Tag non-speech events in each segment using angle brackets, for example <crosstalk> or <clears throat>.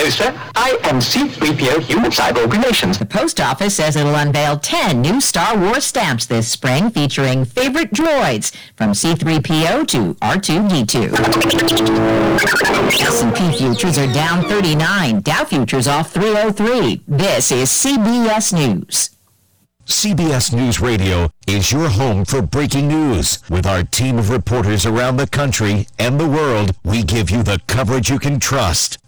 No, sir. I am C-3PO Human Cyborg Relations. The post office says it'll unveil 10 new Star Wars stamps this spring featuring favorite droids from C-3PO to R2-D2. S&P futures are down 39. Dow futures off 303. This is CBS News. CBS News Radio is your home for breaking news. With our team of reporters around the country and the world, we give you the coverage you can trust.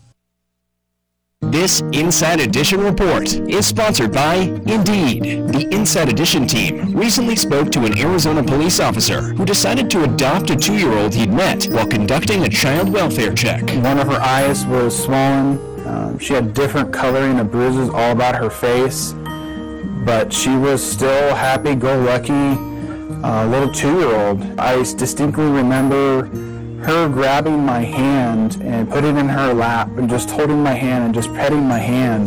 This Inside Edition report is sponsored by Indeed. The Inside Edition team recently spoke to an Arizona police officer who decided to adopt a two-year-old he'd met while conducting a child welfare check. One of her eyes was swollen. Um, she had different coloring of bruises all about her face but she was still happy-go-lucky uh, little two-year-old. I distinctly remember her grabbing my hand and putting it in her lap and just holding my hand and just petting my hand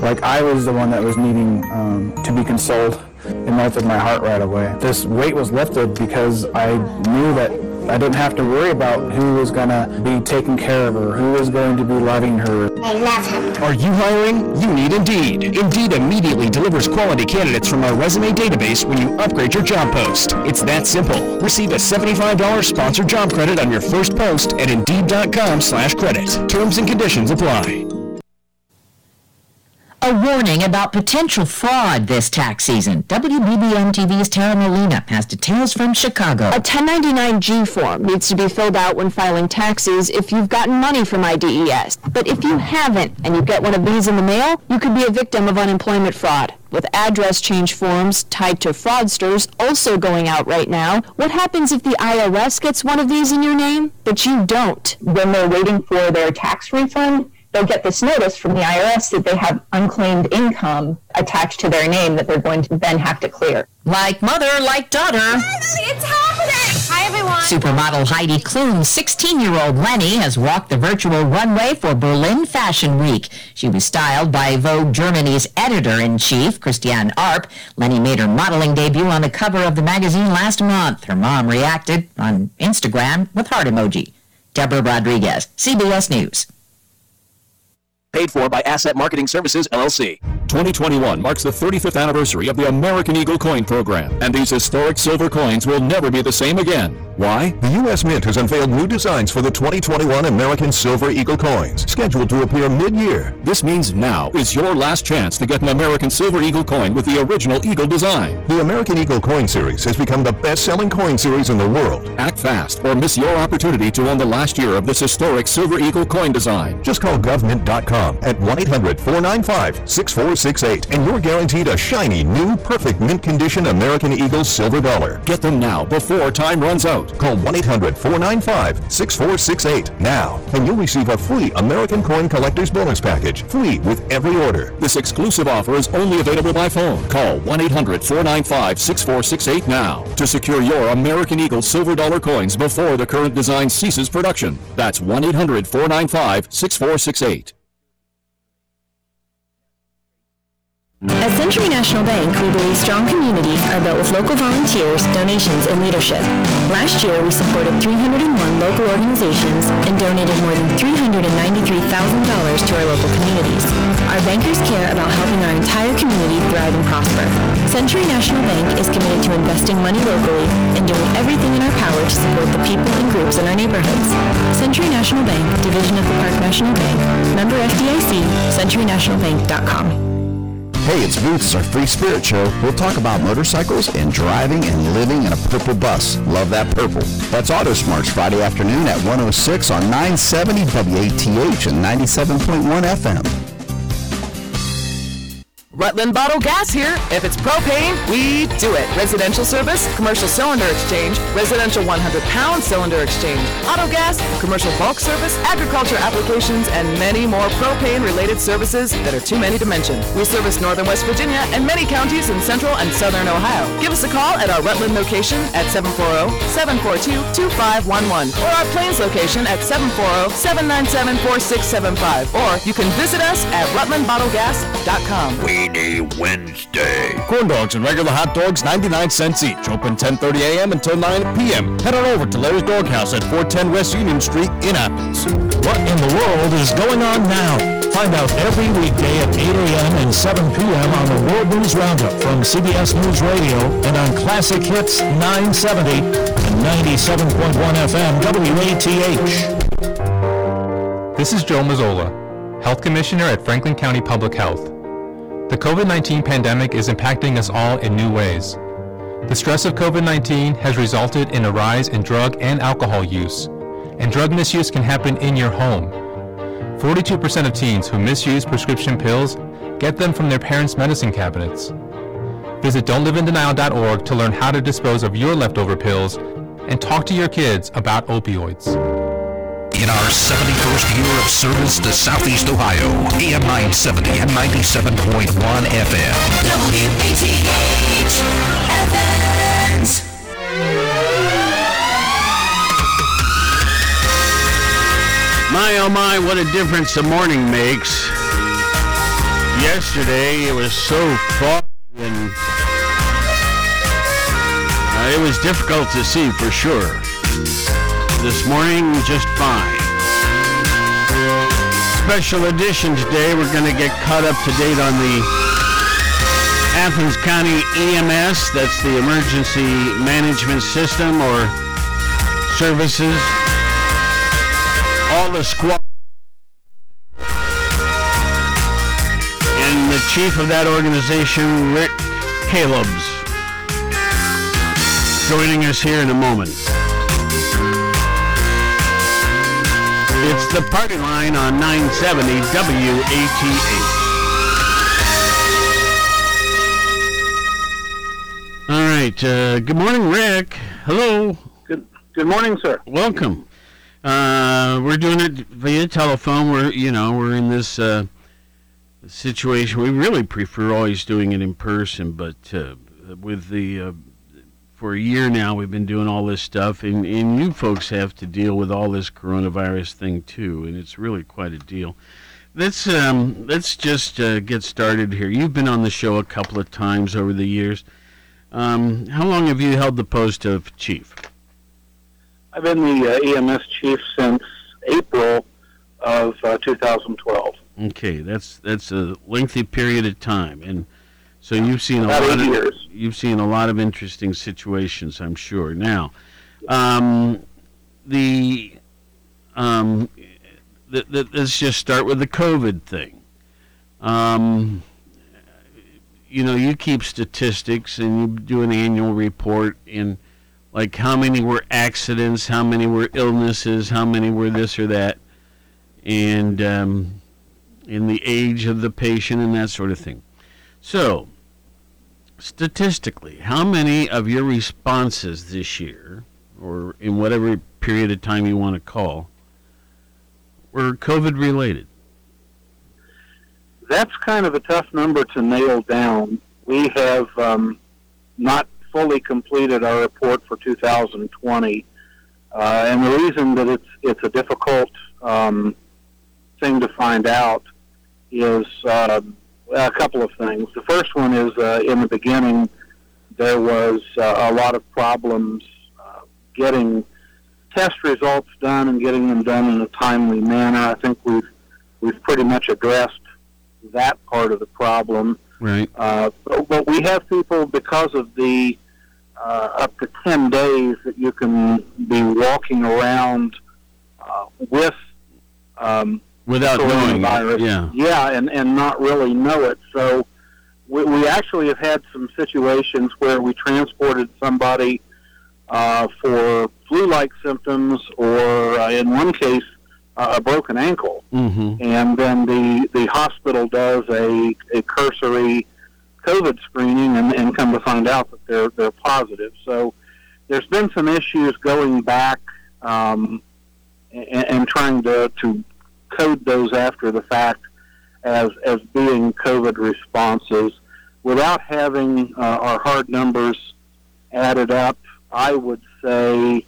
like I was the one that was needing um, to be consoled. It melted my heart right away. This weight was lifted because I knew that I didn't have to worry about who was going to be taking care of her, who was going to be loving her. I love him. Are you hiring? You need Indeed. Indeed immediately delivers quality candidates from our resume database when you upgrade your job post. It's that simple. Receive a $75 sponsored job credit on your first post at Indeed.com slash credit. Terms and conditions apply. A warning about potential fraud this tax season. WBBM TV's Tara Molina has details from Chicago. A 1099-G form needs to be filled out when filing taxes if you've gotten money from IDES. But if you haven't and you get one of these in the mail, you could be a victim of unemployment fraud. With address change forms tied to fraudsters also going out right now, what happens if the IRS gets one of these in your name, but you don't? When they're waiting for their tax refund, they'll get this notice from the IRS that they have unclaimed income attached to their name that they're going to then have to clear. Like mother, like daughter. It's happening! Hi, everyone. Supermodel Heidi Klum's 16-year-old Lenny has walked the virtual runway for Berlin Fashion Week. She was styled by Vogue Germany's editor-in-chief, Christiane Arp. Lenny made her modeling debut on the cover of the magazine last month. Her mom reacted on Instagram with heart emoji. Deborah Rodriguez, CBS News. Paid for by Asset Marketing Services, LLC. 2021 marks the 35th anniversary of the American Eagle Coin Program, and these historic silver coins will never be the same again. Why? The U.S. Mint has unveiled new designs for the 2021 American Silver Eagle coins, scheduled to appear mid-year. This means now is your last chance to get an American Silver Eagle coin with the original Eagle design. The American Eagle Coin Series has become the best-selling coin series in the world. Act fast or miss your opportunity to own the last year of this historic Silver Eagle coin design. Just call GovMint.com at 1-800-495-6468 and you're guaranteed a shiny, new, perfect mint condition American Eagle silver dollar. Get them now before time runs out. Call 1-800-495-6468 now and you'll receive a free American Coin Collector's Bonus Package, free with every order. This exclusive offer is only available by phone. Call 1-800-495-6468 now to secure your American Eagle silver dollar coins before the current design ceases production. That's 1-800-495-6468. At Century National Bank, we believe strong communities are built with local volunteers, donations, and leadership. Last year, we supported 301 local organizations and donated more than $393,000 to our local communities. Our bankers care about helping our entire community thrive and prosper. Century National Bank is committed to investing money locally and doing everything in our power to support the people and groups in our neighborhoods. Century National Bank, division of the Park National Bank, member FDIC, centurynationalbank.com. Hey, it's Booth's, our free spirit show. We'll talk about motorcycles and driving and living in a purple bus. Love that purple. That's Auto Smarts Friday afternoon at 106 on 970 WATH and 97.1 FM. Rutland Bottle Gas here. If it's propane, we do it. Residential service, commercial cylinder exchange, residential 100-pound cylinder exchange, auto gas, commercial bulk service, agriculture applications, and many more propane-related services that are too many to mention. We service northern West Virginia and many counties in central and southern Ohio. Give us a call at our Rutland location at 740-742-2511 or our Plains location at 740-797-4675 or you can visit us at rutlandbottlegas.com. Weenie Wednesday. Corn dogs and regular hot dogs, 99 cents each. Open 10.30 a.m. until 9 p.m. Head on over to Larry's Doghouse at 410 West Union Street in Athens. What in the world is going on now? Find out every weekday at 8 a.m. and 7 p.m. on the World News Roundup from CBS News Radio and on Classic Hits 970 and 97.1 FM WATH. This is Joe Mazzola, Health Commissioner at Franklin County Public Health. The COVID-19 pandemic is impacting us all in new ways. The stress of COVID-19 has resulted in a rise in drug and alcohol use, and drug misuse can happen in your home. 42% of teens who misuse prescription pills get them from their parents' medicine cabinets. Visit don'tliveindenial.org to learn how to dispose of your leftover pills and talk to your kids about opioids. In our 71st year of service to Southeast Ohio, AM 970 and 97.1 FM. My oh my, what a difference the morning makes. Yesterday it was so foggy and uh, it was difficult to see for sure. This morning, just fine. Special edition today, we're going to get caught up to date on the Athens County EMS, that's the Emergency Management System or services. All the squad. And the chief of that organization, Rick Calebs, joining us here in a moment. It's the party line on 970 WATH. All right. Uh, good morning, Rick. Hello. Good. Good morning, sir. Welcome. Uh, we're doing it via telephone. We're, you know, we're in this uh, situation. We really prefer always doing it in person, but uh, with the uh, for a year now, we've been doing all this stuff, and, and you folks have to deal with all this coronavirus thing too, and it's really quite a deal. Let's um, let's just uh, get started here. You've been on the show a couple of times over the years. Um, how long have you held the post of chief? I've been the uh, EMS chief since April of uh, 2012. Okay, that's that's a lengthy period of time, and so you've seen About a lot of years. You've seen a lot of interesting situations, I'm sure. Now, um, the um, th- th- let's just start with the COVID thing. Um, you know, you keep statistics and you do an annual report in like how many were accidents, how many were illnesses, how many were this or that, and um, in the age of the patient and that sort of thing. So, statistically, how many of your responses this year, or in whatever period of time you want to call, were COVID related? That's kind of a tough number to nail down. We have um, not fully completed our report for 2020, uh, and the reason that it's it's a difficult um, thing to find out is uh, a couple of things. The first one is uh, in the beginning there was uh, a lot of problems uh, getting test results done and getting them done in a timely manner. I think we've we've pretty much addressed that part of the problem. Right. Uh, but, but we have people because of the uh, up to 10 days that you can be walking around uh, with um, Without knowing it, coronavirus. yeah. Yeah, and, and not really know it. So we, we actually have had some situations where we transported somebody uh, for flu-like symptoms or, uh, in one case, uh, a broken ankle Mm-hmm. and then the the hospital does a, a cursory COVID screening and, and come to find out that they're they're positive. So there's been some issues going back um, and, and trying to, to code those after the fact as as being COVID responses without having uh, our hard numbers added up. I would say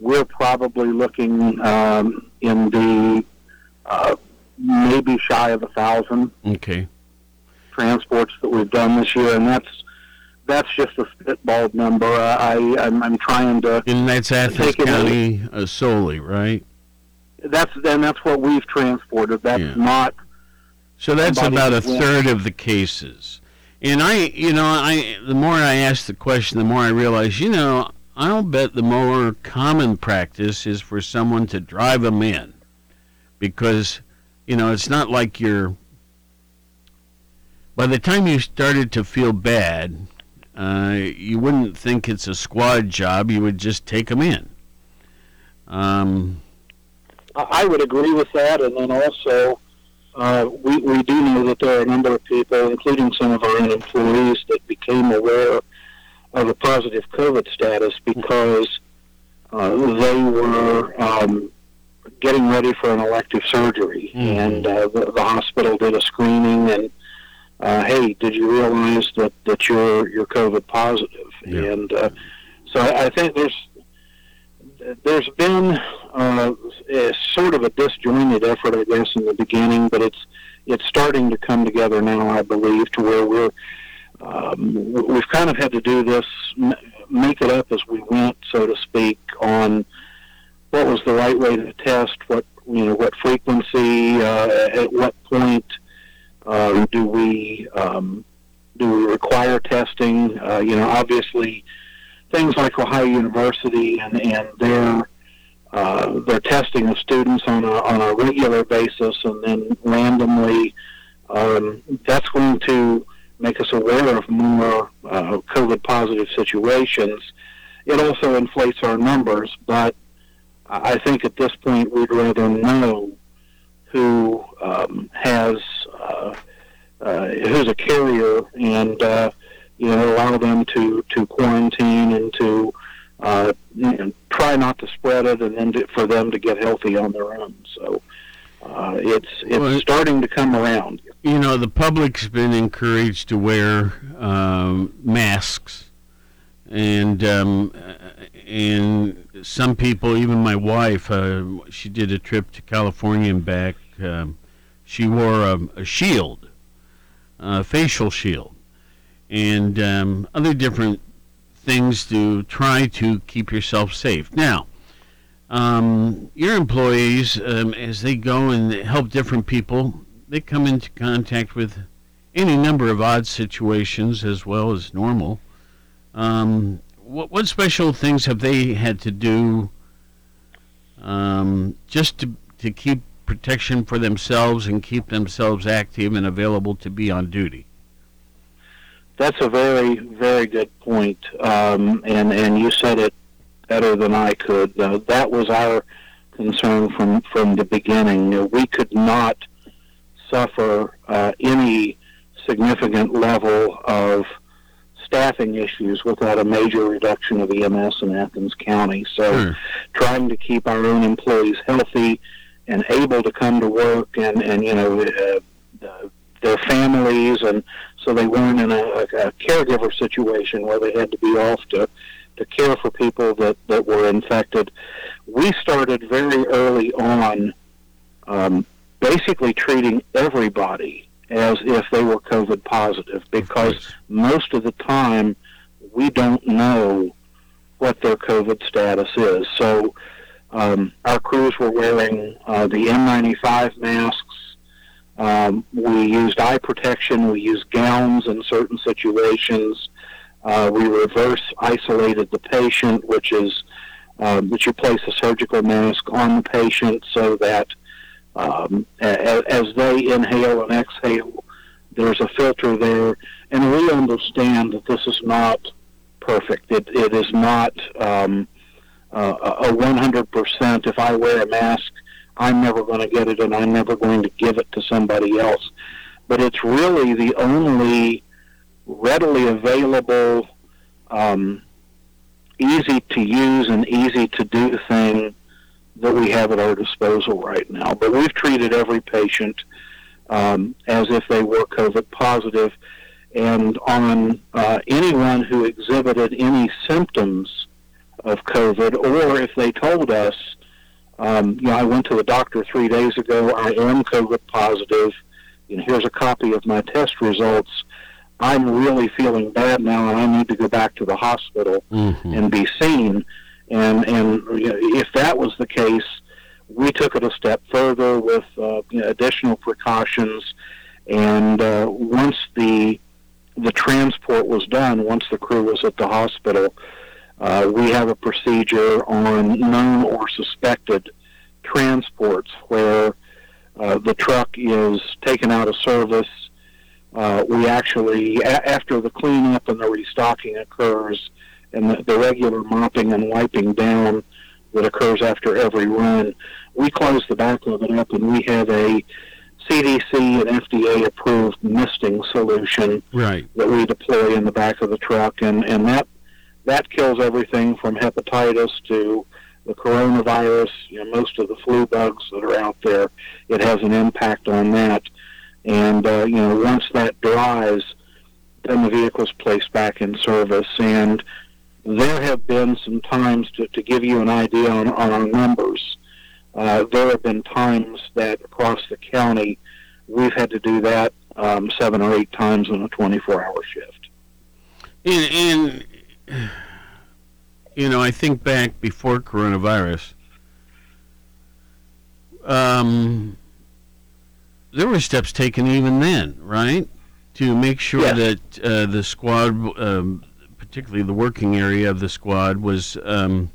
we're probably looking um, in the uh, maybe shy of a thousand Okay. transports that we've done this year, and that's that's just a spitballed number. I I'm, I'm trying to And that's Athens County uh, solely, right? That's then that's what we've transported. That's Yeah. not. So that's about a third of the cases. And I, you know, I the more I ask the question, the more I realize, you know, I'll bet the more common practice is for someone to drive them in, because, you know, it's not like you're. By the time you started to feel bad, uh, you wouldn't think it's a squad job. You would just take them in. Um, I would agree with that, and then also, uh, we we do know that there are a number of people, including some of our own employees, that became aware of a positive COVID status because uh, they were um, getting ready for an elective surgery, and uh, the, the hospital did a screening and. Uh, hey, did you realize that, that you're you're COVID positive? And uh, so I I think there's there's been uh, a, sort of a disjointed effort, I guess, in the beginning, but it's it's starting to come together now. I believe to where we're um, we've kind of had to do this, make it up as we went, so to speak, on what was the right way to test, what you know, what frequency, uh, at what point um, do we um, do we require testing? Uh, you know, obviously things like Ohio University and, and their uh, their testing of students on a, on a regular basis and then randomly, um, that's going to make us aware of more uh, COVID positive situations. It also inflates our numbers, but I think at this point we'd rather know who um, has uh, uh, who's a carrier and uh, you know allow them to to quarantine and to uh, know, try not to spread it and then to, for them to get healthy on their own. So uh, it's it's Well, starting to come around. you know, the public's been encouraged to wear um, masks, and um, and some people, even my wife, uh, she did a trip to California and back. Um, she wore a, a shield, a facial shield, and um, other different things to try to keep yourself safe. Now, um, your employees, um, as they go and help different people, they come into contact with any number of odd situations as well as normal. Um, what, what special things have they had to do um, just to, to keep protection for themselves and keep themselves active and available to be on duty? That's a very, very good point, um, and and you said it better than I could. Uh, that was our concern from from the beginning. Uh, we could not suffer uh, any significant level of staffing issues without a major reduction of EMS in Athens County. So, trying to keep our own employees healthy and able to come to work, and and you know. Uh, uh, their families, and so they weren't in a, a caregiver situation where they had to be off to, to care for people that, that were infected. We started very early on um, basically treating everybody as if they were COVID positive because most of the time we don't know what their COVID status is. So um, our crews were wearing uh, the N95 masks. Um, we used eye protection. We used gowns in certain situations. Uh, we reverse isolated the patient, which is um, that you place a surgical mask on the patient so that um, a- as they inhale and exhale, there's a filter there. And we understand that this is not perfect. It, it is not um, uh, a 100%. If I wear a mask, I'm never going to get it and I'm never going to give it to somebody else. But it's really the only readily available, um, easy to use and easy to do thing that we have at our disposal right now. But we've treated every patient um, as if they were COVID positive, and on uh, anyone who exhibited any symptoms of COVID, or if they told us, um, you know, I went to the doctor three days ago, I am COVID positive, and here's a copy of my test results. I'm really feeling bad now, and I need to go back to the hospital and be seen. And and you know, if that was the case, we took it a step further with uh, you know, additional precautions, and uh, once the the transport was done, once the crew was at the hospital, uh, we have a procedure on known or suspected transports where uh, the truck is taken out of service. Uh, we actually, a- after the cleanup and the restocking occurs, and the, the regular mopping and wiping down that occurs after every run, we close the back of it up and we have a CDC and FDA approved misting solution Right. that we deploy in the back of the truck, and and that that kills everything from hepatitis to the coronavirus. You know, most of the flu bugs that are out there, it has an impact on that. And uh, you know, once that dries, then the vehicle's placed back in service. And there have been some times to, to give you an idea on, on our numbers. Uh, there have been times that across the county we've had to do that um, seven or eight times in a 24-hour shift. And, and <sighs> you know, I think back before coronavirus, um, there were steps taken even then, right, to make sure Yes. that uh, the squad, um, particularly the working area of the squad, was um,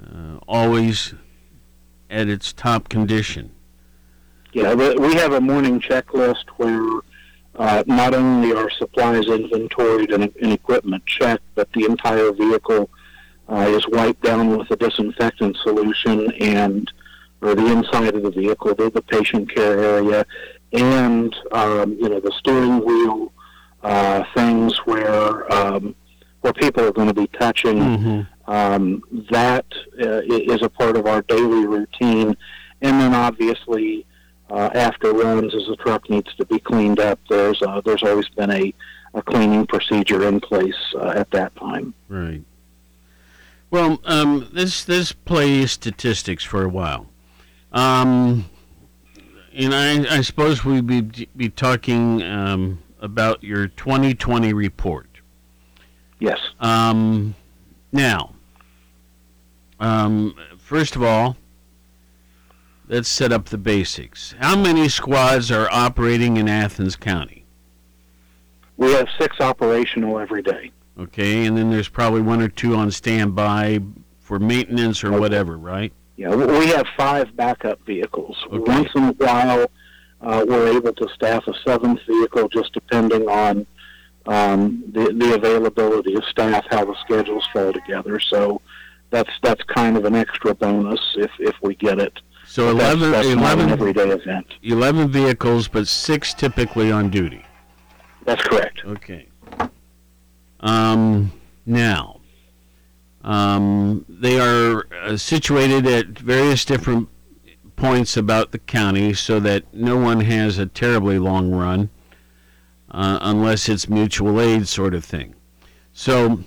uh, always at its top condition. Yeah, we have a morning checklist where uh, not only are supplies inventoried and, and equipment checked, but the entire vehicle uh, is wiped down with a disinfectant solution and or the inside of the vehicle, the, the patient care area, and um, you know the steering wheel, uh, things where um, where people are going to be touching. Um, that uh, is a part of our daily routine, and then obviously uh, after runs, as the truck needs to be cleaned up, there's uh, there's always been a, a cleaning procedure in place uh, at that time. Right. Well, um, this this plays statistics for a while, um, and I, I suppose we'd be be talking um, about your 2020 report. Yes. Um, now, um, first of all, let's set up the basics. How many squads are operating in Athens County? We have six operational every day. Okay, and then there's probably one or two on standby for maintenance or whatever, right? Yeah, we have five backup vehicles. Once in a while, uh, we're able to staff a seventh vehicle, just depending on um, the the availability of staff, how the schedules fall together. So that's that's kind of an extra bonus if if we get it. So But 11, that's not 11 an everyday event. 11 vehicles, but six typically on duty. That's correct. Okay. Um, now, um, they are uh, situated at various different points about the county so that no one has a terribly long run uh, unless it's mutual aid sort of thing. So,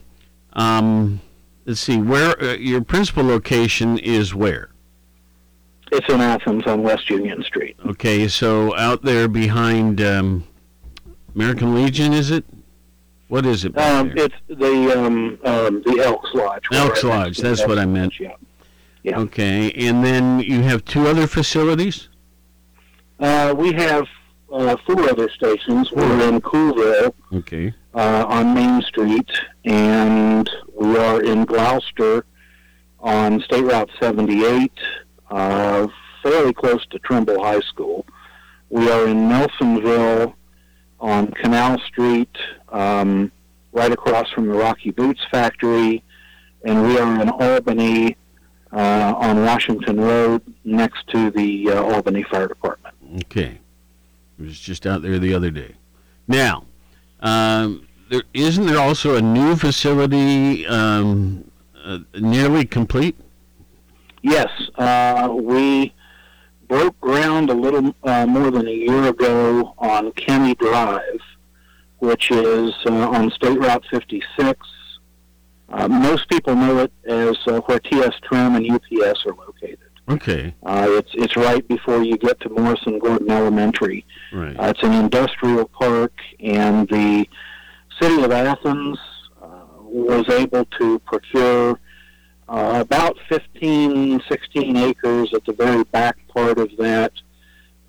um, let's see, where uh, your principal location is where? It's in Athens on West Union Street. Okay, so out there behind um, American Legion, is it? What is it? Um, it's the um, um, the Elks Lodge. Elks Lodge. next to the That's what I meant. Yeah. Yeah. Okay, and then you have two other facilities. Uh, we have uh, four other stations. We're in Coolville Okay. uh, on Main Street, and we are in Gloucester on State Route 78, uh, fairly close to Trimble High School. We are in Nelsonville on Canal Street, um, right across from the Rocky Boots factory, and we are in Albany uh, on Washington Road next to the uh, Albany Fire Department. Okay. I was just out there the other day. Now, um, there isn't there also a new facility um, uh, nearly complete? Yes, uh, we broke ground a little uh, more than a year ago on Kenny Drive, which is uh, on State Route 56. Uh, most people know it as uh, where TS Trim and UPS are located. Okay. Uh, it's it's right before you get to Morrison Gordon Elementary. Right. Uh, it's an industrial park, and the city of Athens uh, was able to procure uh, about 15, 16 acres at the very back part of that.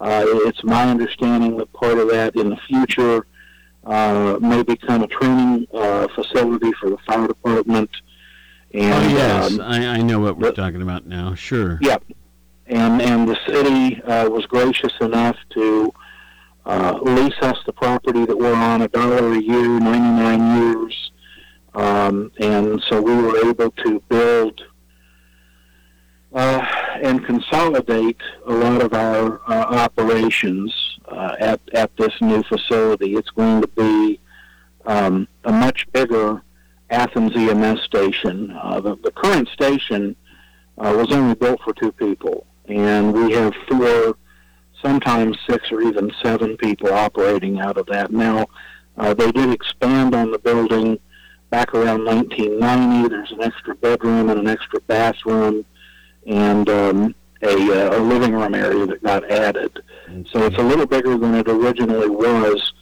Uh, it's my understanding that part of that in the future uh, may become a training uh, facility for the fire department. And, oh yes, um, I, I know what we're talking about now. Sure. Yep. And and the city uh, was gracious enough to uh, lease us the property that we're on a dollar a year, 99 years. Um, and so we were able to build uh, and consolidate a lot of our uh, operations uh, at, at this new facility. It's going to be um, a much bigger Athens EMS station. Uh, the, the current station uh, was only built for two people, and we have four, sometimes six or even seven people operating out of that. Now, uh, they did expand on the building back around 1990. There's an extra bedroom and an extra bathroom and um, a, uh, a living room area that got added. So it's a little bigger than it originally was,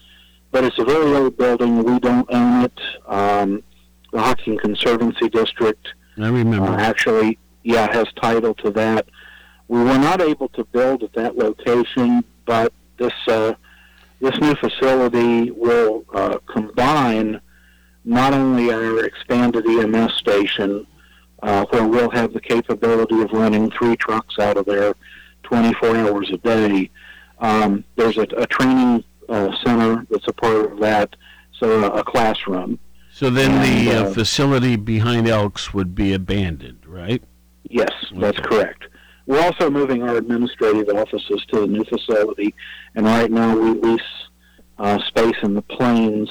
but it's a very old building. We don't own it. Um, the Hocking Conservancy District I remember. uh, actually, yeah, has title to that. We were not able to build at that location, but this uh, this new facility will uh, combine not only our expanded EMS station, uh, where we'll have the capability of running three trucks out of there 24 hours a day. Um, there's a, a training uh, center that's a part of that, so a, a classroom. So then And, the uh, uh, facility behind Elks would be abandoned, right? Yes, that's correct. We're also moving our administrative offices to the new facility, and right now we lease uh, space in the plains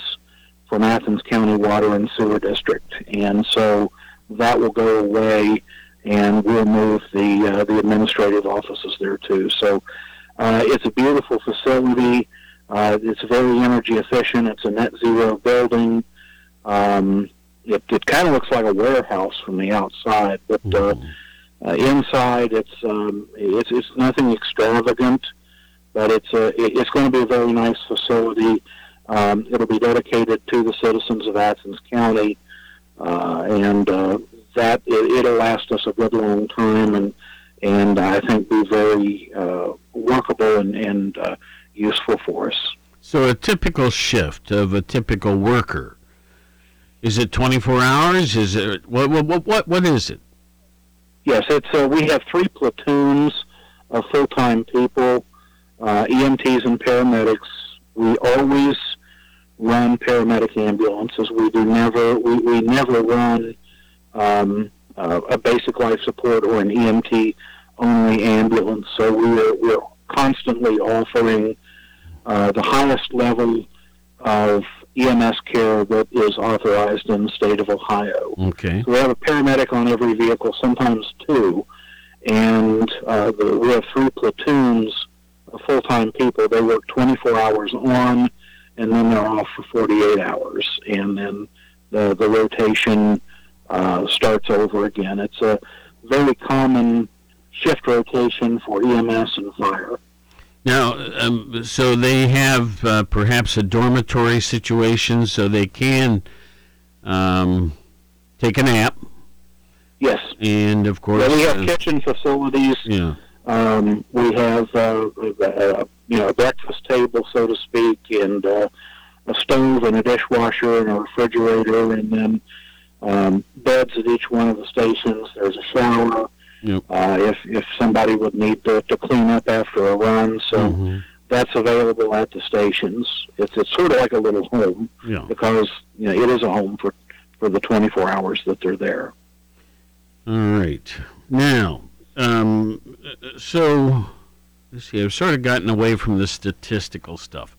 from Athens County Water and Sewer District, and so that will go away, and we'll move the uh, the administrative offices there too. So uh, it's a beautiful facility. Uh, it's very energy efficient. It's a net zero building. Um, it it kind of looks like a warehouse from the outside, but uh, uh, inside it's um, it's it's nothing extravagant, but it's a it- it's going to be a very nice facility. Um, it'll be dedicated to the citizens of Athens County, uh, and uh, that it, it'll last us a good long time, and and I think be very uh, workable and and uh, useful for us. So a typical shift of a typical worker. Is it 24 hours? Is it what what what what, is it? Yes, it's uh, we have three platoons of full-time people, uh, EMTs and paramedics. We always run paramedic ambulances. We do never we, we never run um, uh, a basic life support or an EMT only ambulance. So we're we're constantly offering uh, the highest level of EMS care that is authorized in the state of Ohio. Okay. So we have a paramedic on every vehicle, sometimes two, and uh, the, we have three platoons of full-time people. They work 24 hours on, and then they're off for 48 hours, and then the the rotation uh, starts over again. It's a very common shift rotation for EMS and fire. Now, um, so they have uh, perhaps a dormitory situation, so they can um, take a nap. Yes. And of course, Yeah, we have uh, kitchen facilities. yeah. Um, we have uh, uh, you know a breakfast table, so to speak, and uh, a stove and a dishwasher and a refrigerator, and then um, beds at each one of the stations. There's a shower. Yep. Uh, if if somebody would need to, to clean up after a run, so Mm-hmm. that's available at the stations. It's it's sort of like a little home Yeah. because you know it is a home for for the 24 hours that they're there. All right. Now, um, uh, so see. I've sort of gotten away from the statistical stuff.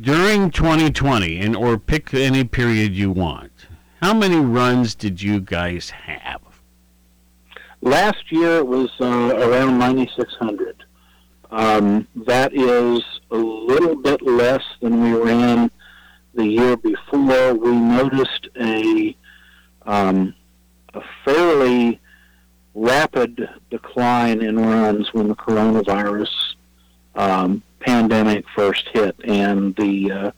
During 2020, and or pick any period you want, how many runs did you guys have? Last year it was uh, around 9,600. Um, that is a little bit less than we ran the year before. We noticed a um, a fairly rapid decline in runs when the coronavirus um, pandemic first hit, and the uh,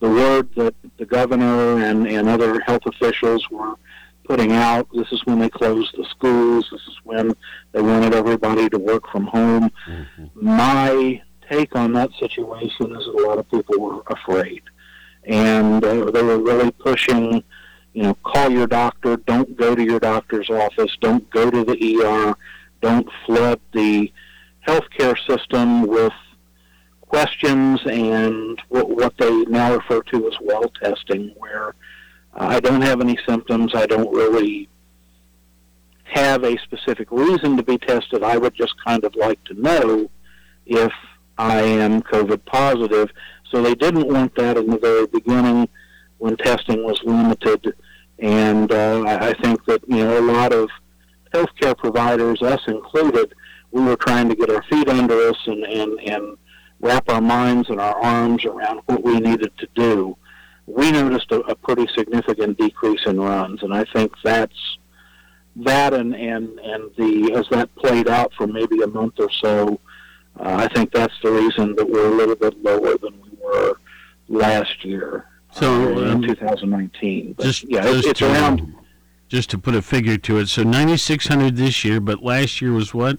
the word that the governor and, and other health officials were putting out. This is when they closed the schools. This is when they wanted everybody to work from home. My take on that situation is that a lot of people were afraid, and uh, they were really pushing. You know, call your doctor. Don't go to your doctor's office. Don't go to the ER. Don't flood the healthcare system with questions and what, what they now refer to as well testing, where I don't have any symptoms. I don't really have a specific reason to be tested. I would just kind of like to know if I am COVID positive. So they didn't want that in the very beginning when testing was limited. And uh, I think that, you know, a lot of healthcare providers, us included, we were trying to get our feet under us and, and, and wrap our minds and our arms around what we needed to do. We noticed a, a pretty significant decrease in runs, and I think that's that and, and, and the as that played out for maybe a month or so, uh, I think that's the reason that we're a little bit lower than we were last year. So, um, in 2019, but just yeah, just it's to, around. Just to put a figure to it, so 9,600 this year, but last year was what?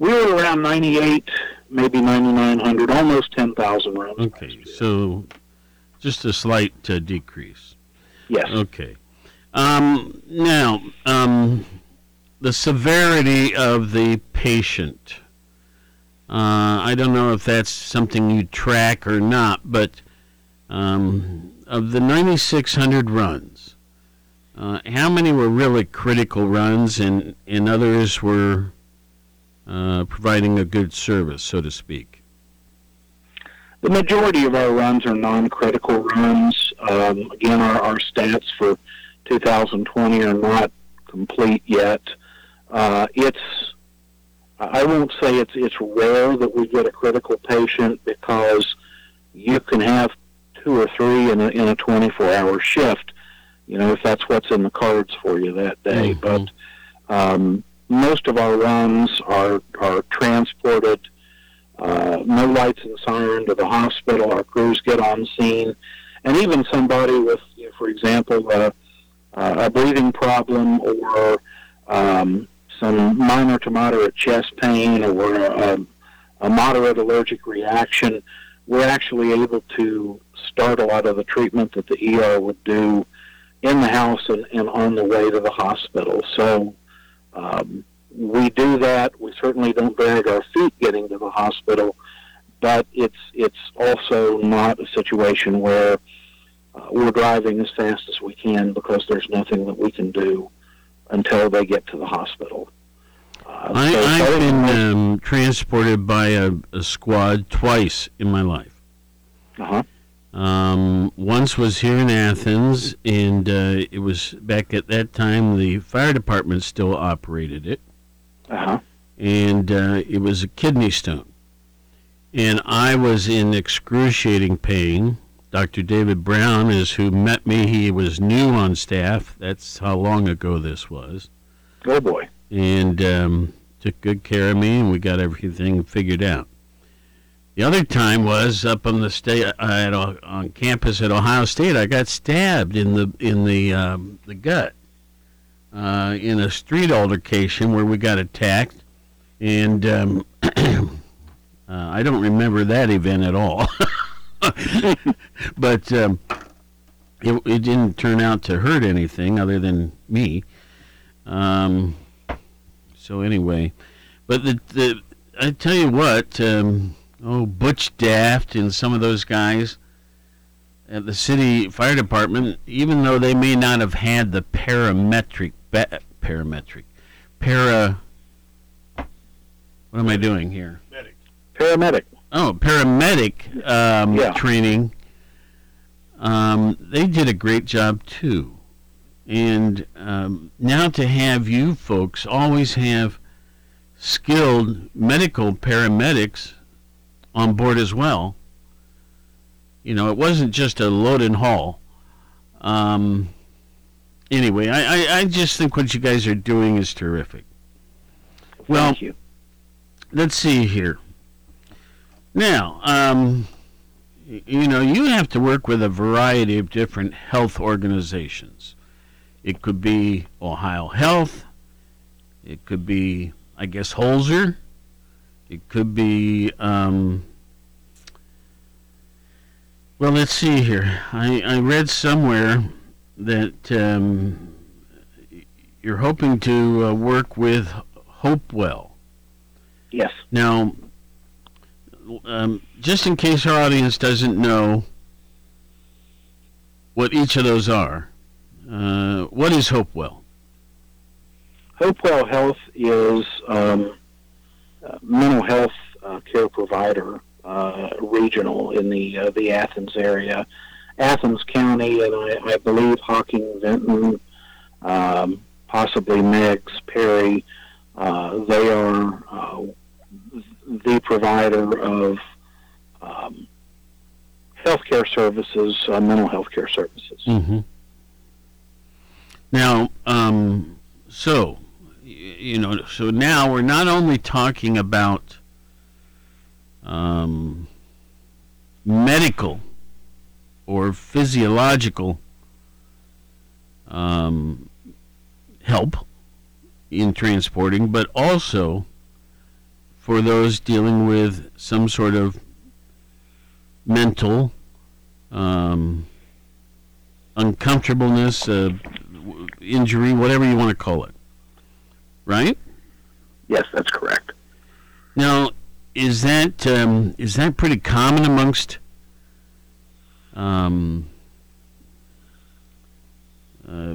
We were around 98, maybe 9,900, almost 10,000 runs. Okay, so just a slight uh, decrease. Yes. Okay. Um, now, um, the severity of the patient. Uh, I don't know if that's something you track or not, but um, of the 9,600 runs, uh, how many were really critical runs, and, and others were uh, providing a good service, so to speak? The majority of our runs are non-critical runs. Um, again, our, our stats for 2020 are not complete yet. Uh, it's I won't say it's it's rare that we get a critical patient because you can have two or three in a in a 24-hour shift. You know, if that's what's in the cards for you that day. But um, most of our runs are are transported uh, no lights and siren to the hospital. Our crews get on scene, and even somebody with, you know, for example, a, a breathing problem or um, some minor to moderate chest pain or a, a moderate allergic reaction, we're actually able to start a lot of the treatment that the ER would do in the house and, and on the way to the hospital. So um, we do that. We certainly don't drag our feet getting to the hospital, but it's it's also not a situation where uh, we're driving as fast as we can because there's nothing that we can do until they get to the hospital. Uh, I, so I've been um, transported by a, a squad twice in my life. Uh-huh. Um, once was here in Athens, and uh, it was back at that time the fire department still operated it. Uh-huh. And uh, it was a kidney stone. And I was in excruciating pain. Dr. David Brown is who met me. He was new on staff. That's how long ago this was. Oh boy. And um, took good care of me, and we got everything figured out. The other time was up on the state uh, on campus at Ohio State. I got stabbed in the in the um, the gut uh, in a street altercation where we got attacked, and um, <clears throat> uh, I don't remember that event at all. <laughs> but um, it, it didn't turn out to hurt anything other than me. Um, so anyway, but the the I tell you what, um, oh Butch Daft and some of those guys at the city fire department, even though they may not have had the parametric ba- parametric para. What am I doing here? Paramedic. Oh, paramedic um, Yeah. training. Um, they did a great job too. And um, now to have you folks always have skilled medical paramedics on board as well. You know, it wasn't just a load and haul. Um, anyway, I, I, I just think what you guys are doing is terrific. Well, Thank you. let's see here. Now, um, you know, you have to work with a variety of different health organizations. It could be Ohio Health. It could be, I guess, Holzer. It could be, um, well, let's see here. I, I read somewhere that um, you're hoping to uh, work with Hopewell. Yes. Now, um, just in case our audience doesn't know what each of those are, uh, what is Hopewell? Hopewell Health is um, mental health uh, care provider, uh, regional in the uh, the Athens area, Athens County, and I, I believe Hocking, Vinton, um, possibly Meigs, Perry. Uh, they are uh, the provider of um, healthcare services, uh, mental health care services. Mm-hmm. Now, um, so you know, so now we're not only talking about um, medical or physiological um, help in transporting, but also for those dealing with some sort of mental um, uncomfortableness, uh, injury, whatever you want to call it. Right? Yes, that's correct. Now, is that um, is that pretty common amongst um, uh,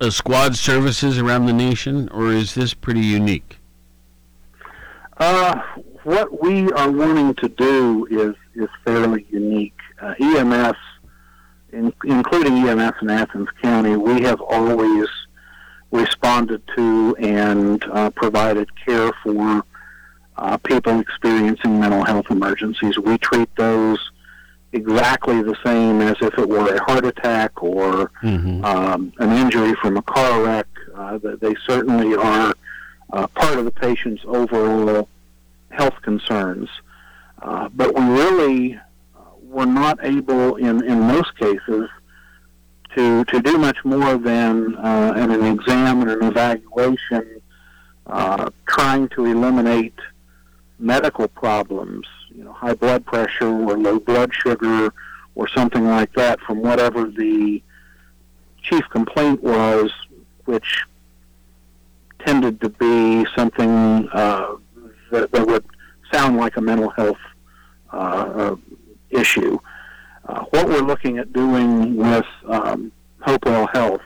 uh, squad services around the nation, or is this pretty unique? Uh, what we are wanting to do is is fairly unique. Uh, EMS, in, including EMS in Athens County, we have always responded to and uh, provided care for uh, people experiencing mental health emergencies. We treat those exactly the same as if it were a heart attack or mm-hmm. um, an injury from a car wreck. Uh, they certainly are uh, part of the patient's overall health concerns. Uh, but we really uh, were not able, in, in most cases, to, to do much more than uh, an, an exam and an evaluation, uh, trying to eliminate medical problems, you know, high blood pressure or low blood sugar or something like that from whatever the chief complaint was, which tended to be something uh, that, that would sound like a mental health uh, uh, issue. Uh, what we're looking at doing with um, Hopewell Health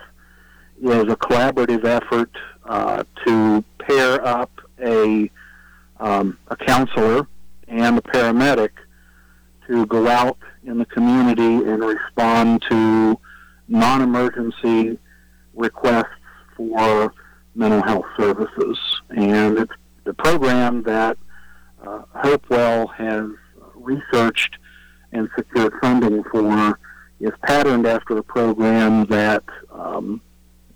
is a collaborative effort uh, to pair up a um, a counselor and a paramedic to go out in the community and respond to non-emergency requests for mental health services. And it's the program that uh, Hopewell has researched and secured funding for is patterned after a program that um,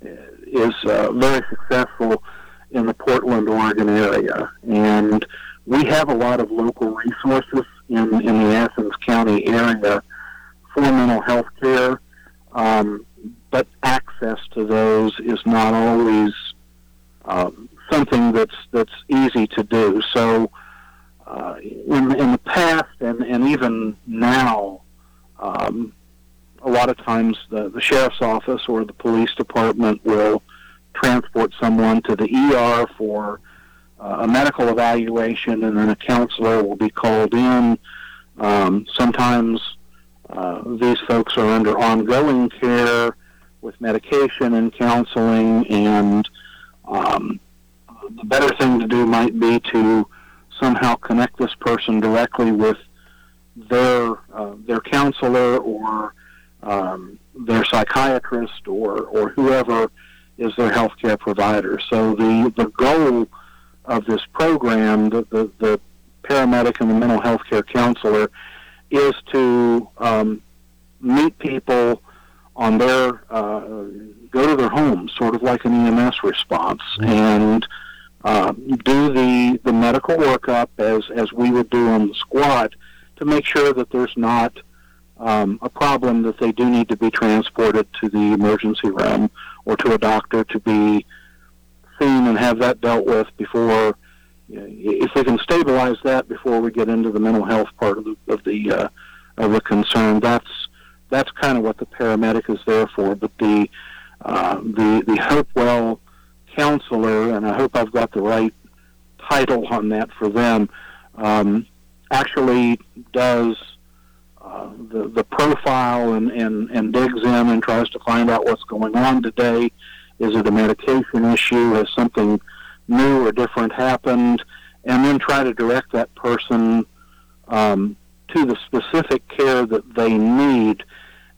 is uh, very successful in the Portland, Oregon area. And we have a lot of local resources in, in the Athens County area for mental health care, um, but access to those is not always um, something that's that's easy to do. So, uh, in in the past and and even now, um, a lot of times the the sheriff's office or the police department will transport someone to the ER for uh, a medical evaluation, and then a counselor will be called in. Um, sometimes uh, these folks are under ongoing care with medication and counseling, and um, the better thing to do might be to somehow connect this person directly with their uh, their counselor or um, their psychiatrist or or whoever is their healthcare provider. So the the goal of this program, the the, the paramedic and the mental health care counselor, is to um, meet people on their uh, go to their homes, sort of like an EMS response, mm-hmm. and uh, do the the medical workup as as we would do on the squad to make sure that there's not um, a problem that they do need to be transported to the emergency room or to a doctor to be seen and have that dealt with before. If we can stabilize that before we get into the mental health part of the of the uh, of the concern, that's that's kind of what the paramedic is there for. But the uh, the the Hopewell counselor, and I hope I've got the right title on that for them, um, actually does uh, the the profile and, and and digs in and tries to find out what's going on today. Is it a medication issue? Has something new or different happened? And then try to direct that person um, to the specific care that they need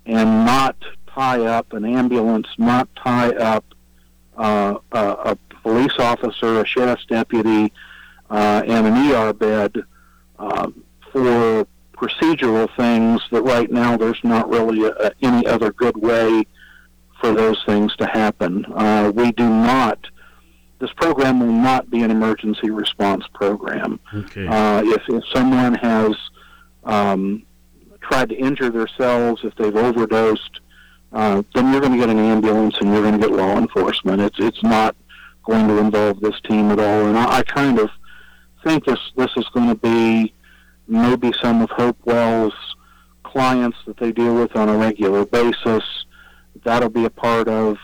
and not tie up an ambulance, not tie up uh, a, a police officer, a sheriff's deputy, uh, and an ER bed uh, for procedural things that right now there's not really a, any other good way for those things to happen. Uh, we do not. This program will not be an emergency response program. Okay. Uh, if, if someone has um, tried to injure themselves, if they've overdosed, uh, then you're going to get an ambulance and you're going to get law enforcement. It's it's not going to involve this team at all. And I, I kind of think this this is going to be maybe some of Hopewell's clients that they deal with on a regular basis. That'll be a part of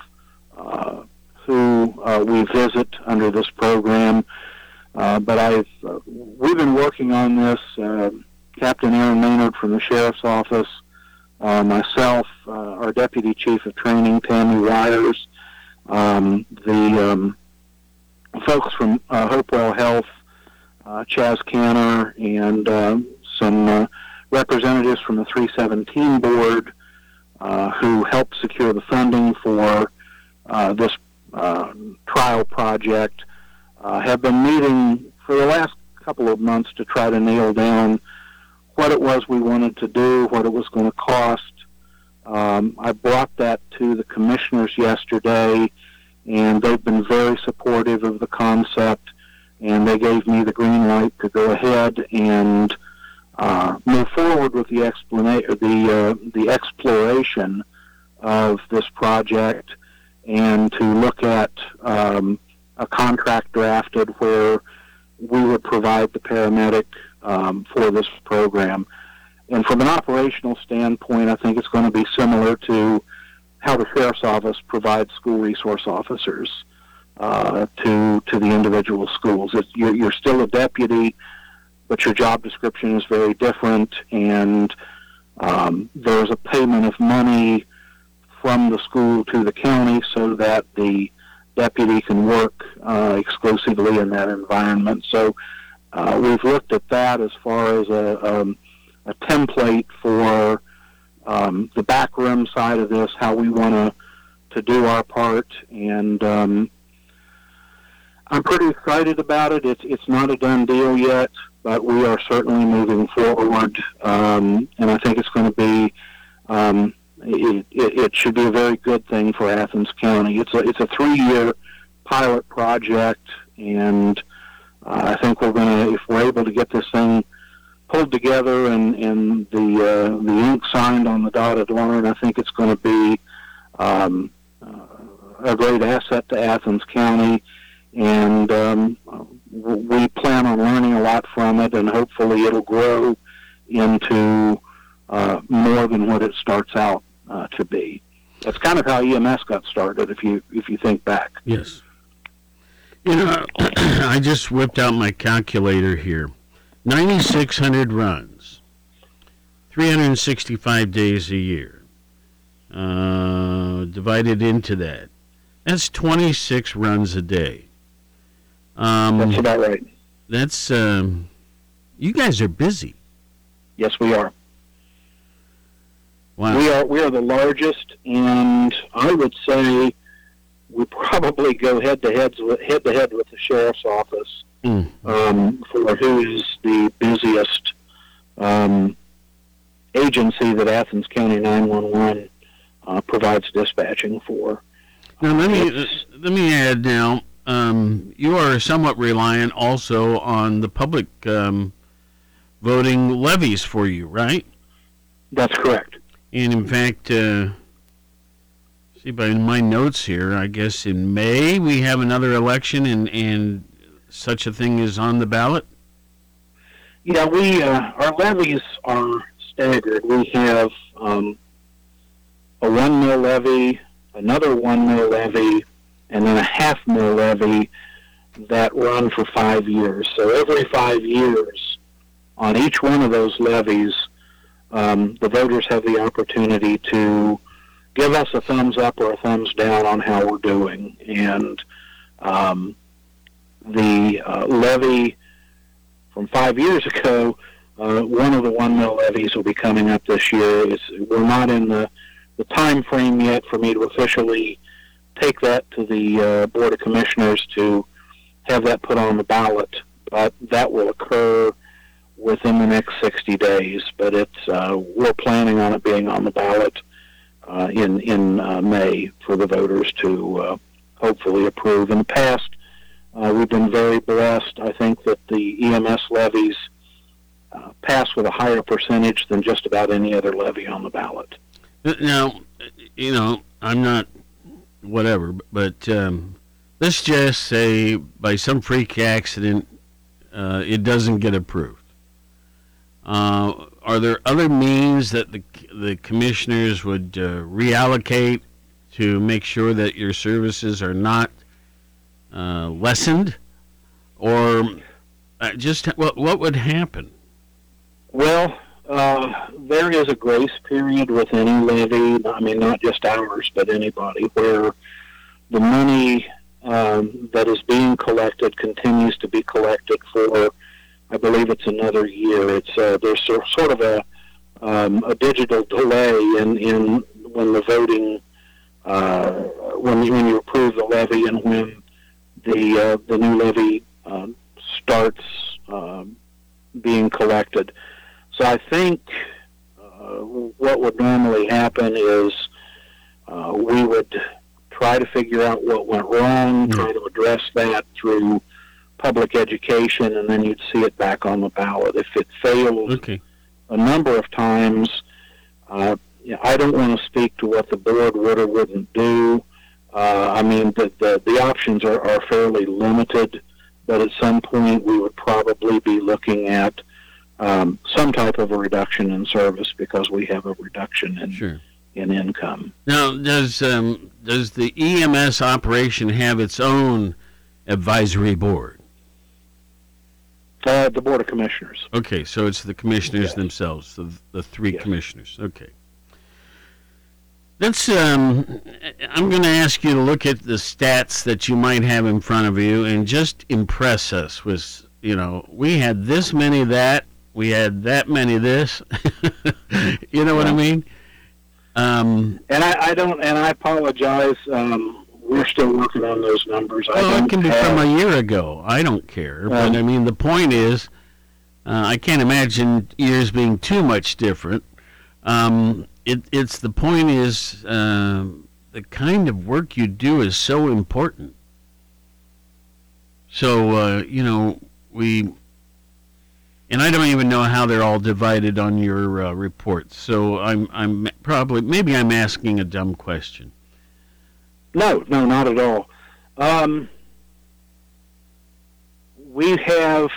uh, who uh, we visit under this program. Uh, but I've uh, we've been working on this. Uh, Captain Aaron Maynard from the sheriff's office, uh, myself, uh, our deputy chief of training, Tammy Wires, um, the um, folks from uh, Hopewell Health, uh, Chaz Canner, and uh, some uh, representatives from the 317 board who helped secure the funding for this trial project have been meeting for the last couple of months to try to nail down what it was we wanted to do, what it was going to cost. Um, I brought that to the commissioners yesterday, and they've been very supportive of the concept, and they gave me the green light to go ahead and uh, move forward with the explanation, the uh, the exploration of this project, and to look at um, a contract drafted where we would provide the paramedic um, for this program. And from an operational standpoint, I think it's going to be similar to how the sheriff's office provides school resource officers uh, to to the individual schools. You're, you're still a deputy, but your job description is very different, and um, there's a payment of money from the school to the county so that the deputy can work uh, exclusively in that environment. So uh, we've looked at that as far as a, um, a template for um, the backroom side of this, how we want to to do our part, and um, I'm pretty excited about it. It's it's not a done deal yet, but we are certainly moving forward, um, and I think it's going to be. Um, it, it, it should be a very good thing for Athens County. It's a it's a three year pilot project, and I think we're going to if we're able to get this thing pulled together and and the uh, the ink signed on the dotted line, I think it's going to be um, uh, a great asset to Athens County, and um, we plan on learning a lot from it, and hopefully it'll grow into uh, more than what it starts out uh, to be. That's kind of how EMS got started, if you if you think back. Yes. You <coughs> know, I just whipped out my calculator here. 9,600 runs, 365 days a year. Uh, divided into that, that's 26 runs a day. Um, That's about right. That's um, you guys are busy. Yes, we are. Wow. We are we are the largest, and I would say we probably go head to head with head to head with the sheriff's office Mm. um, for who's the busiest um, agency that Athens County 911 uh, provides dispatching for. Now let me let me add. Now um, you are somewhat reliant also on the public um, voting levies for you, right? That's correct. And in fact, uh, see by my notes here, I guess in May we have another election, and and such a thing is on the ballot. Yeah, we uh, our levies are staggered. We have um, a one mil levy, another one mil levy, and then a half mil levy that run for five years. So every five years, on each one of those levies, um, the voters have the opportunity to give us a thumbs up or a thumbs down on how we're doing. And um, the uh, levy from five years ago, uh, one of the one mil levies will be coming up this year. It's, we're not in the, the time frame yet for me to officially take that to the uh, Board of Commissioners to have that put on the ballot, but that will occur within the next 60 days. But it's uh, we're planning on it being on the ballot uh, in in uh, May for the voters to uh, hopefully approve. In the past, uh, we've been very blessed. I think that the EMS levies uh, pass with a higher percentage than just about any other levy on the ballot. Now, you know, I'm not whatever, but um, let's just say by some freak accident, uh, it doesn't get approved. Uh, are there other means that the the commissioners would uh, reallocate to make sure that your services are not uh, lessened, or uh, just what what would happen? Well, uh, there is a grace period with any levy. I mean, not just ours, but anybody, where the money um, that is being collected continues to be collected for, I believe it's another year. It's uh, there's sort of a um, a digital delay in, in when the voting uh, when you, when you approve the levy and when the uh, the new levy uh, starts um, being collected. So I think uh, what would normally happen is uh, we would try to figure out what went wrong, try to address that through public education, and then you'd see it back on the ballot. If it fails okay. a number of times, uh, I don't want to speak to what the board would or wouldn't do. Uh, I mean, the, the, the options are, are fairly limited, but at some point we would probably be looking at um, some type of a reduction in service because we have a reduction in sure. in income. Now, does um, does the EMS operation have its own advisory board? Uh, the board of commissioners. Okay, so it's the commissioners themselves, the the three commissioners. Okay. Let's. Um, I'm going to ask you to look at the stats that you might have in front of you and just impress us with. You know, we had this many that, we had that many this. <laughs> you know what I mean? Um, and I, I don't, and I apologize. Um, we're still working on those numbers. I Well, it can be have- from a year ago. I don't care. but Um, I mean, the point is, uh, I can't imagine years being too much different. Um, it, it's the point is, um the kind of work you do is so important. So, uh, you know, we, and I don't even know how they're all divided on your uh, reports. So I'm, I'm probably, maybe I'm asking a dumb question. No, no, not at all. Um, we have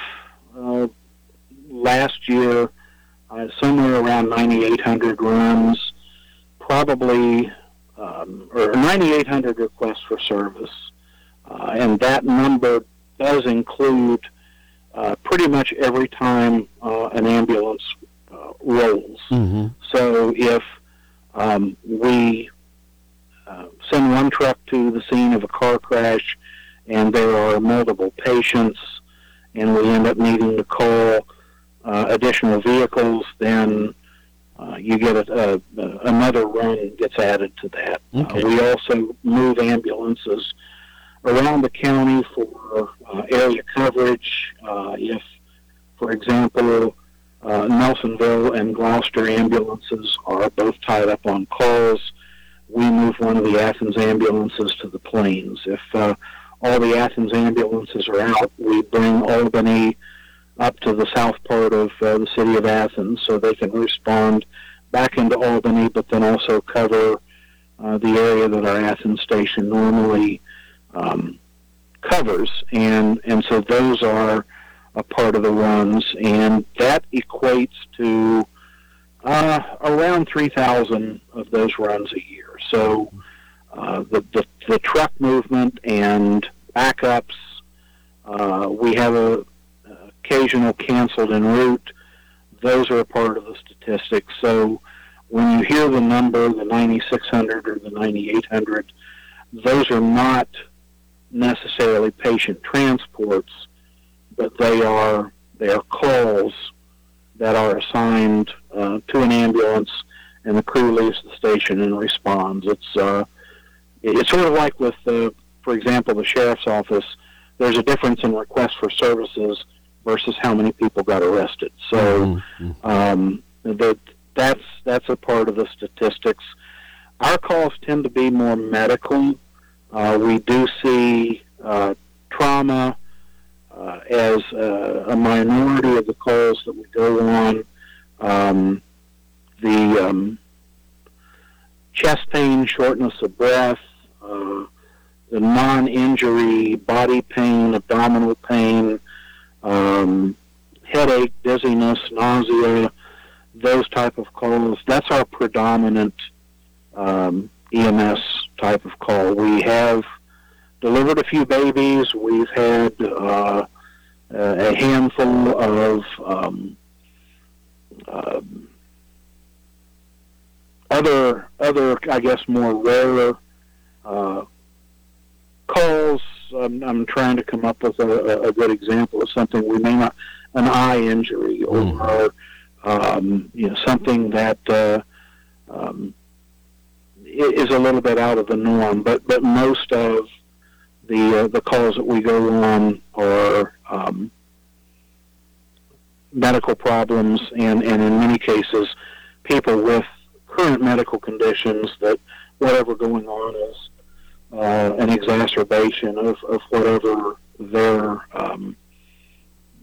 uh, last year uh, somewhere around 9,800 runs, probably um, or 9,800 requests for service, uh, and that number does include uh, pretty much every time uh, an ambulance uh, rolls. Mm-hmm. So if um, we send one truck to the scene of a car crash and there are multiple patients and we end up needing to call uh, additional vehicles, then uh, you get a, a, another run gets added to that. Okay. Uh, we also move ambulances around the county for uh, area coverage. Uh, if, for example, uh, Nelsonville and Glouster ambulances are both tied up on calls, we move one of the Athens ambulances to the plains. If uh, all the Athens ambulances are out, we bring Albany up to the south part of uh, the city of Athens so they can respond back into Albany, but then also cover uh, the area that our Athens station normally um, covers, and and so those are a part of the runs, and that equates to uh, around 3,000 of those runs a year. So uh, the, the, the truck movement and backups, uh, we have a occasional canceled en route. Those are a part of the statistics. So when you hear the number, the 9,600 or the 9,800, those are not necessarily patient transports, but they are they are calls that are assigned uh, to an ambulance, and the crew leaves the station and responds. It's uh, it's sort of like with, uh, for example, the sheriff's office. There's a difference in requests for services versus how many people got arrested. So um, that that's that's a part of the statistics. Our calls tend to be more medical. Uh, we do see uh, trauma uh, as uh, a minority of the calls that we go on. Um, the um, chest pain, shortness of breath, uh, the non-injury body pain, abdominal pain, um, headache, dizziness, nausea, those type of calls. That's our predominant um, EMS type of call. We have delivered a few babies. We've had uh, a handful of um, uh, other, other, I guess, more rare uh, calls. I'm, I'm trying to come up with a, a good example of something we may not, an eye injury or, um, you know, something that uh, um, is a little bit out of the norm. But but most of the uh, the calls that we go on are um, medical problems, and and in many cases, people with current medical conditions that whatever going on is uh, an exacerbation of, of whatever their um,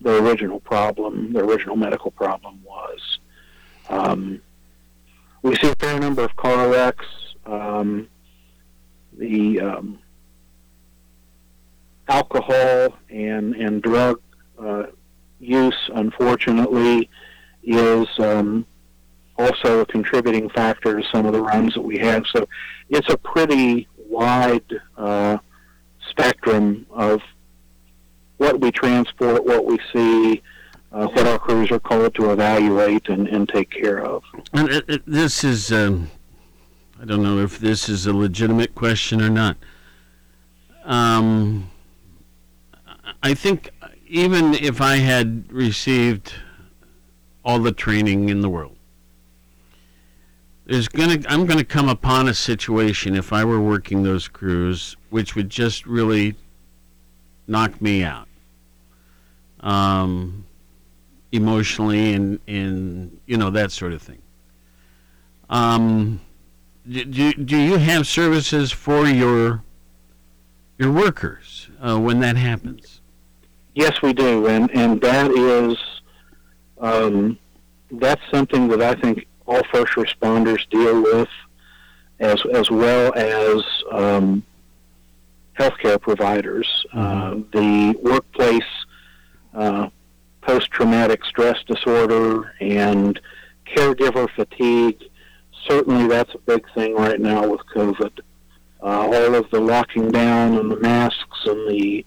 their original problem, their original medical problem was. Um, we see a fair number of car wrecks. Um, the um, alcohol and and drug uh, use, unfortunately, is um, also a contributing factor to some of the runs that we have. So it's a pretty wide uh, spectrum of what we transport, what we see, uh, what our crews are called to evaluate and, and take care of. And it, it, this is, um, I don't know if this is a legitimate question or not. Um, I think even if I had received all the training in the world, there's gonna I'm gonna come upon a situation if I were working those crews, which would just really knock me out, um, emotionally and and you know that sort of thing. Um, do, do you have services for your your workers uh, when that happens? Yes, we do, and and that is um, that's something that I think all first responders deal with, as as well as um, healthcare providers. Uh, the workplace uh, post-traumatic stress disorder and caregiver fatigue. Certainly, that's a big thing right now with COVID. Uh, all of the locking down and the masks and the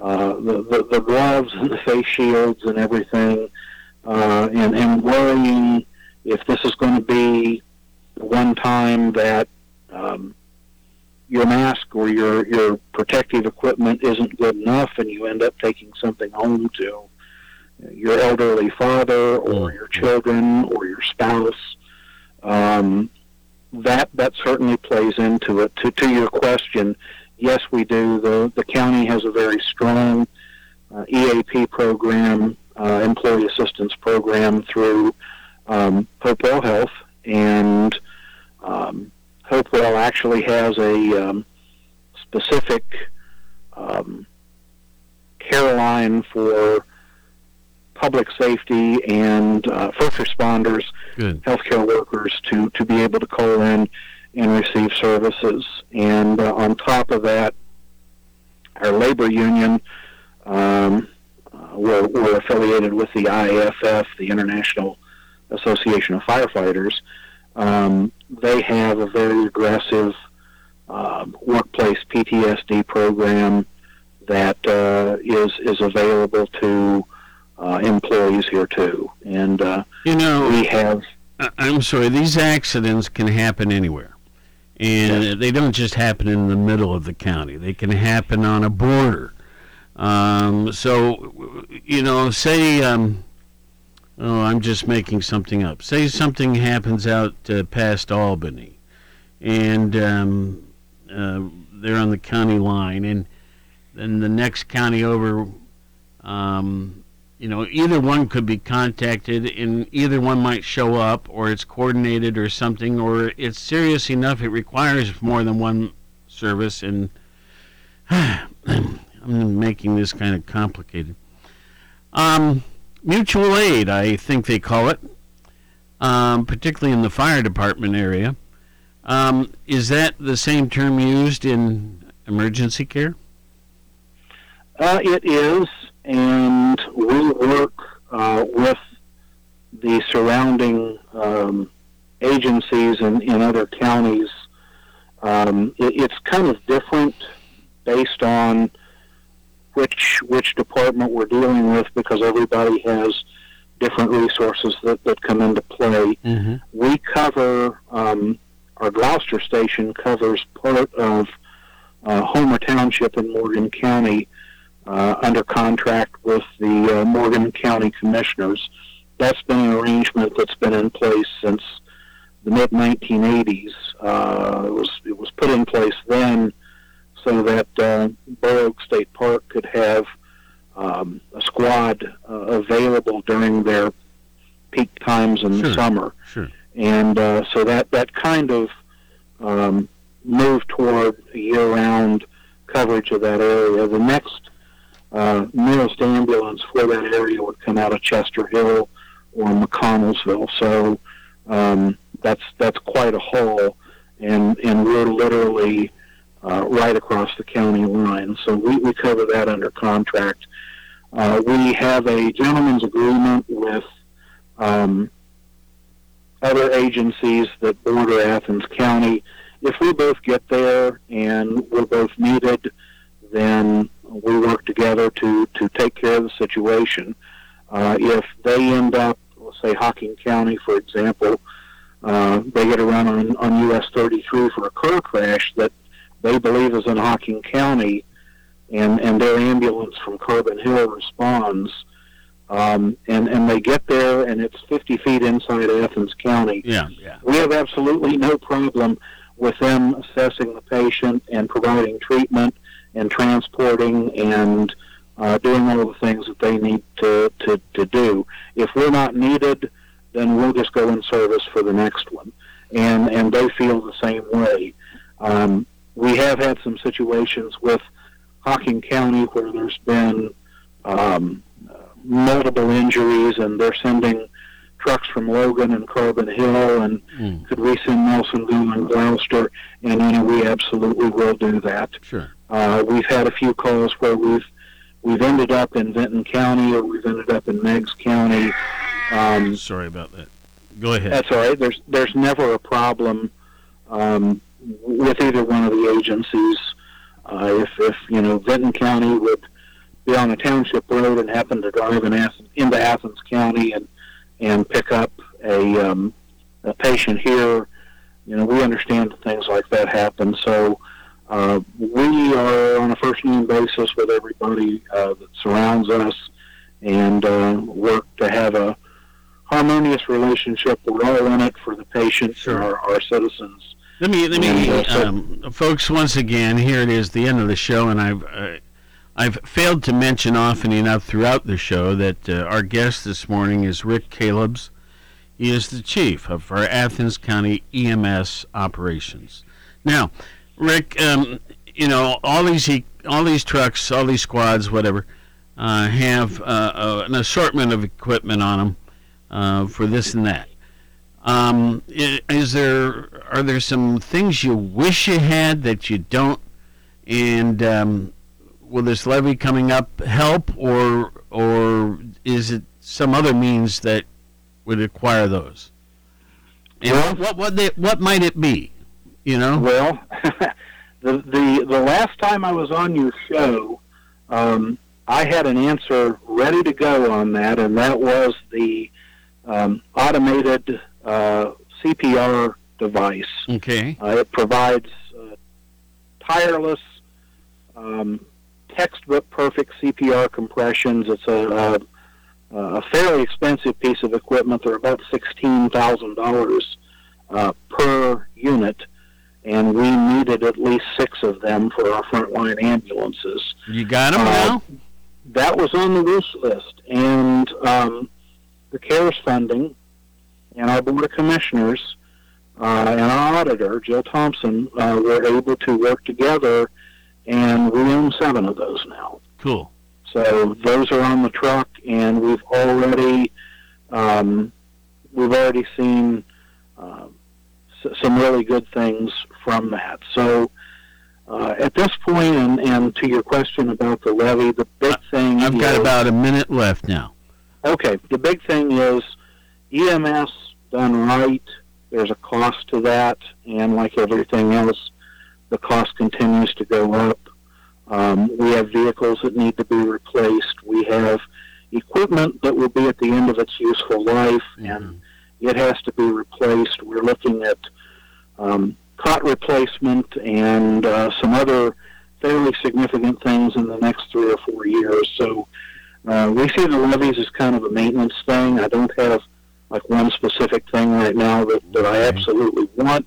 uh, the, the, the gloves and the face shields and everything, uh, and, and worrying if this is going to be the one time that um, your mask or your, your protective equipment isn't good enough and you end up taking something home to your elderly father or your children or your spouse. Um, that that certainly plays into it. To, to your question, yes, we do. The, the county has a very strong uh, EAP program, uh, employee assistance program through um, Hopewell Health, and um, Hopewell actually has a um, specific um, care line for public safety and uh, first responders, Good. healthcare workers to, to be able to call in and receive services. And uh, on top of that, our labor union, um, uh, we're, we're affiliated with the IAFF, the International Association of Firefighters. Um, they have a very aggressive uh, workplace PTSD program that uh, is is available to uh, employees here too. And uh, You know, we have. I'm sorry, these accidents can happen anywhere. And they don't just happen in the middle of the county, they can happen on a border. Um, so, you know, say, um, oh, I'm just making something up. Say something happens out uh, past Albany, and um, uh, they're on the county line, and then the next county over um, you know, either one could be contacted and either one might show up or it's coordinated or something or it's serious enough it requires more than one service and <sighs> I'm making this kind of complicated. Um, mutual aid, I think they call it, um, particularly in the fire department area. Um, is that the same term used in emergency care? Uh, it is, and we work uh, with the surrounding um, agencies in, in other counties. Um, it, it's kind of different based on which which department we're dealing with because everybody has different resources that, that come into play. Mm-hmm. We cover um, our Glouster station covers part of uh, Homer Township in Morgan County uh, under contract with the uh, Morgan County Commissioners. That's been an arrangement that's been in place since the mid 1980s. Uh, it was it was put in place then so that uh, Burr Oak State Park could have um, a squad uh, available during their peak times in the summer Sure. and uh, so that that kind of um, moved toward year-round coverage of that area. The next uh, nearest ambulance for that area would come out of Chesterhill or McConnelsville. So um, that's that's quite a haul, and and we're literally uh, right across the county line. So we, we cover that under contract. Uh, we have a gentleman's agreement with um, other agencies that border Athens County. If we both get there and we're both needed, then we work together to, to take care of the situation. Uh, if they end up, let's say Hocking County, for example, uh, they get a run on, on US 33 for a car crash that they believe is in Hocking County, and, and their ambulance from Carbon Hill responds, um, and, and they get there and it's 50 feet inside Athens County. Yeah, yeah. We have absolutely no problem with them assessing the patient and providing treatment and transporting and uh, doing all the things that they need to, to, to do. If we're not needed, then we'll just go in service for the next one. And, and they feel the same way. Um, we have had some situations with Hocking County where there's been um, multiple injuries and they're sending trucks from Logan and Carbon Hill and could we send Nelsonville and Glouster and you know we absolutely will do that. Sure. Uh, we've had a few calls where we've we've ended up in Vinton County or we've ended up in Meigs County. Um, Sorry about that. Go ahead. that's all right. There's there's never a problem um, with either one of the agencies. Uh, if if you know Vinton County would be on a township road and happen to drive in Athens, into Athens County and and pick up a um, a patient here, you know we understand that things like that happen. So uh, we are on a first name basis with everybody uh, that surrounds us and uh, work to have a harmonious relationship. We're all in it for the patients and our, our citizens. Let me, let me, And, uh, so- um, folks. Once again, here it is, the end of the show, and I've, uh, I've failed to mention often enough throughout the show that uh, our guest this morning is Rick Calebs. He is the chief of our Athens County EMS operations. Now, Rick, um, you know all these all these trucks, all these squads, whatever, uh, have uh, uh, an assortment of equipment on them uh, for this and that. Um, is there are there some things you wish you had that you don't? And um, will this levy coming up help, or or is it some other means that would acquire those? And what what what, they, what might it be? You know. Well, <laughs> the the the last time I was on your show, um, I had an answer ready to go on that, and that was the um, automated uh, CPR device. Okay. Uh, it provides uh, tireless, um, textbook perfect CPR compressions. It's a, a, a fairly expensive piece of equipment. They're about sixteen thousand dollars uh, per unit, and we needed at least six of them for our frontline ambulances. You got them Uh, now. That was on the wish list, and um, the CARES funding and our board of commissioners uh, and our auditor, Jill Thompson, uh, were able to work together, and we own seven of those now. Cool. So those are on the truck, and we've already um, we've already seen uh, s- some really good things from that. So uh, at this point, and, and to your question about the levy, the big thing I've got is- about a minute left now. Okay, the big thing is EMS done right. There's a cost to that, and like everything else, the cost continues to go up. Um, we have vehicles that need to be replaced. We have equipment that will be at the end of its useful life, and it has to be replaced. We're looking at um, cot replacement and uh, some other fairly significant things in the next three or four years. So uh, we see the levies as kind of a maintenance thing. I don't have like one specific thing right now that, that I absolutely want.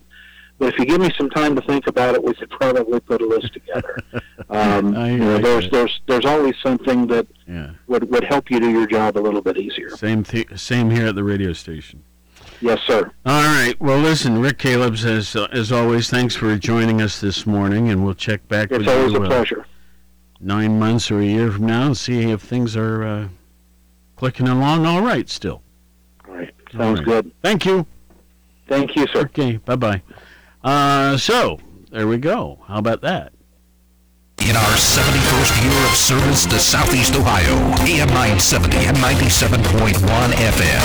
But if you give me some time to think about it, we could probably put a list together. <laughs> Um, I you know, like there's there's there's always something that Yeah. would would help you do your job a little bit easier. Same th- same here at the radio station. Yes, sir. All right. Well, listen, Rick Caleb says, uh, as always, thanks for joining us this morning, and we'll check back It's with always you a uh, pleasure. nine months or a year from now and see if things are uh, clicking along all right still. All right. Sounds right. good. Thank you. Thank you, sir. Okay. Bye bye. Uh, so there we go. How about that? In our 71st year of service to Southeast Ohio, AM 970 and 97.1 FM.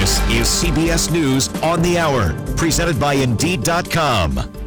This is CBS News on the Hour, presented by Indeed.com.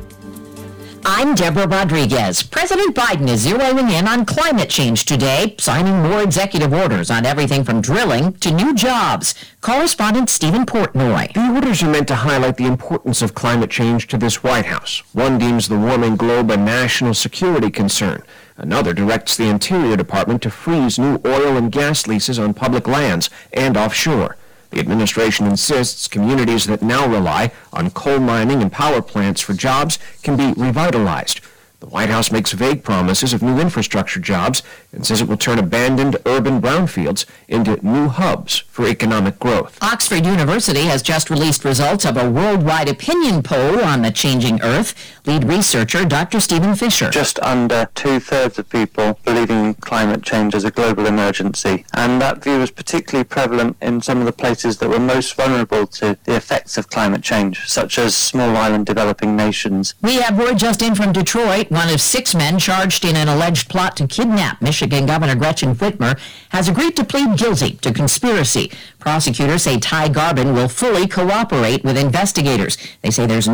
I'm Deborah Rodriguez. President Biden is zeroing in on climate change today, signing more executive orders on everything from drilling to new jobs. Correspondent Steven Portnoy. The orders are meant to highlight the importance of climate change to this White House. One deems the warming globe a national security concern. Another directs the Interior Department to freeze new oil and gas leases on public lands and offshore. The administration insists communities that now rely on coal mining and power plants for jobs can be revitalized. The White House makes vague promises of new infrastructure jobs and says it will turn abandoned urban brownfields into new hubs for economic growth. Oxford University has just released results of a worldwide opinion poll on the changing Earth. Lead researcher Dr. Stephen Fisher. Just under two thirds of people believing climate change as a global emergency. And that view is particularly prevalent in some of the places that were most vulnerable to the effects of climate change, such as small island developing nations. We have word just in from Detroit. One of six men charged in an alleged plot to kidnap Michigan Governor Gretchen Whitmer has agreed to plead guilty to conspiracy. Prosecutors say Ty Garbin will fully cooperate with investigators. They say there's no